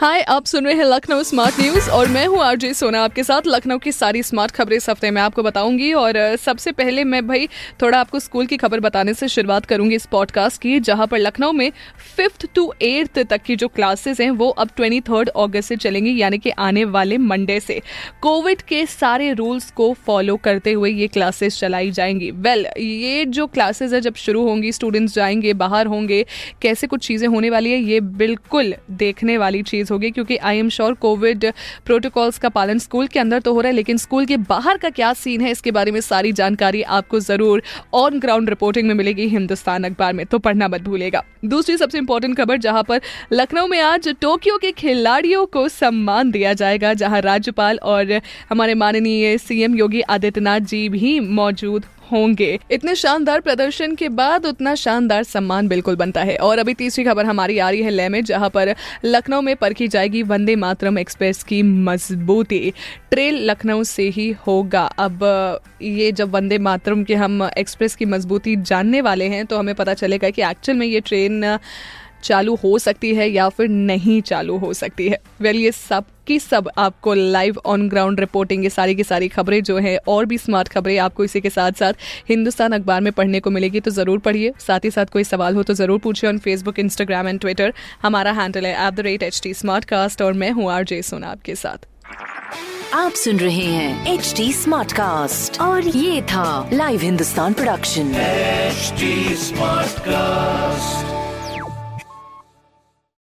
हाय आप सुन रहे हैं लखनऊ स्मार्ट न्यूज़ और मैं हूँ आरजे सोना आपके साथ लखनऊ की सारी स्मार्ट खबरें इस हफ़्ते में आपको बताऊँगी और सबसे पहले मैं भाई थोड़ा आपको स्कूल की खबर बताने से शुरुआत करूँगी इस पॉडकास्ट की जहाँ पर लखनऊ में फिफ्थ टू एट्थ तक की जो क्लासेस हैं वो अब ट्वेंटी थर्ड से चलेंगी यानी कि आने वाले मंडे से। कोविड के सारे रूल्स को फॉलो करते हुए ये क्लासेस चलाई जाएँगी। वेल well, ये जो क्लासेस है जब शुरू होंगी स्टूडेंट्स जाएँगे बाहर होंगे कैसे कुछ चीज़ें होने वाली है ये बिल्कुल देखने वाली चीज़ चीज़ होगी, क्योंकि I am sure COVID protocols का पालन स्कूल के अंदर तो हो रहा है, लेकिन स्कूल के बाहर का क्या सीन है, इसके बारे में सारी जानकारी आपको ज़रूर ऑन ग्राउंड रिपोर्टिंग में मिलेगी हिंदुस्तान अखबार में तो पढ़ना मत भूलेगा दूसरी सबसे इंपॉर्टेंट खबर, जहाँ पर लखनऊ में आज टोक्यो के खिलाड़ियों को सम्मान दिया जाएगा, जहाँ राज्यपाल और हमारे माननीय सीएम योगी आदित्यनाथ जी भी मौजूद होंगे। इतने शानदार प्रदर्शन के बाद उतना शानदार सम्मान बिल्कुल बनता है। और अभी तीसरी खबर हमारी आ रही है ले में जहाँ पर लखनऊ में परखी जाएगी वंदे मातरम एक्सप्रेस की मजबूती। ट्रेन लखनऊ से ही होगा। अब, ये जब वंदे मातरम के हम एक्सप्रेस की मजबूती जानने वाले हैं तो हमें पता चलेगा कि एक्चुअल में ये ट्रेन चालू हो सकती है या फिर नहीं चालू हो सकती है। वेल well, ये सब की सब आपको लाइव ऑन ग्राउंड रिपोर्टिंग ये सारी की सारी खबरें जो है और भी स्मार्ट खबरें आपको इसी के साथ साथ हिंदुस्तान अखबार में पढ़ने को मिलेगी तो ज़रूर पढ़िए। साथ ही साथ कोई सवाल हो तो ज़रूर पूछिए on Facebook Instagram and Twitter हमारा हैंडल है at the rate H T Smartcast और मैं हूँ आर जे सोना आपके साथ। आप सुन रहे हैं एच टी स्मार्ट कास्ट और ये था live Hindustan production smart cast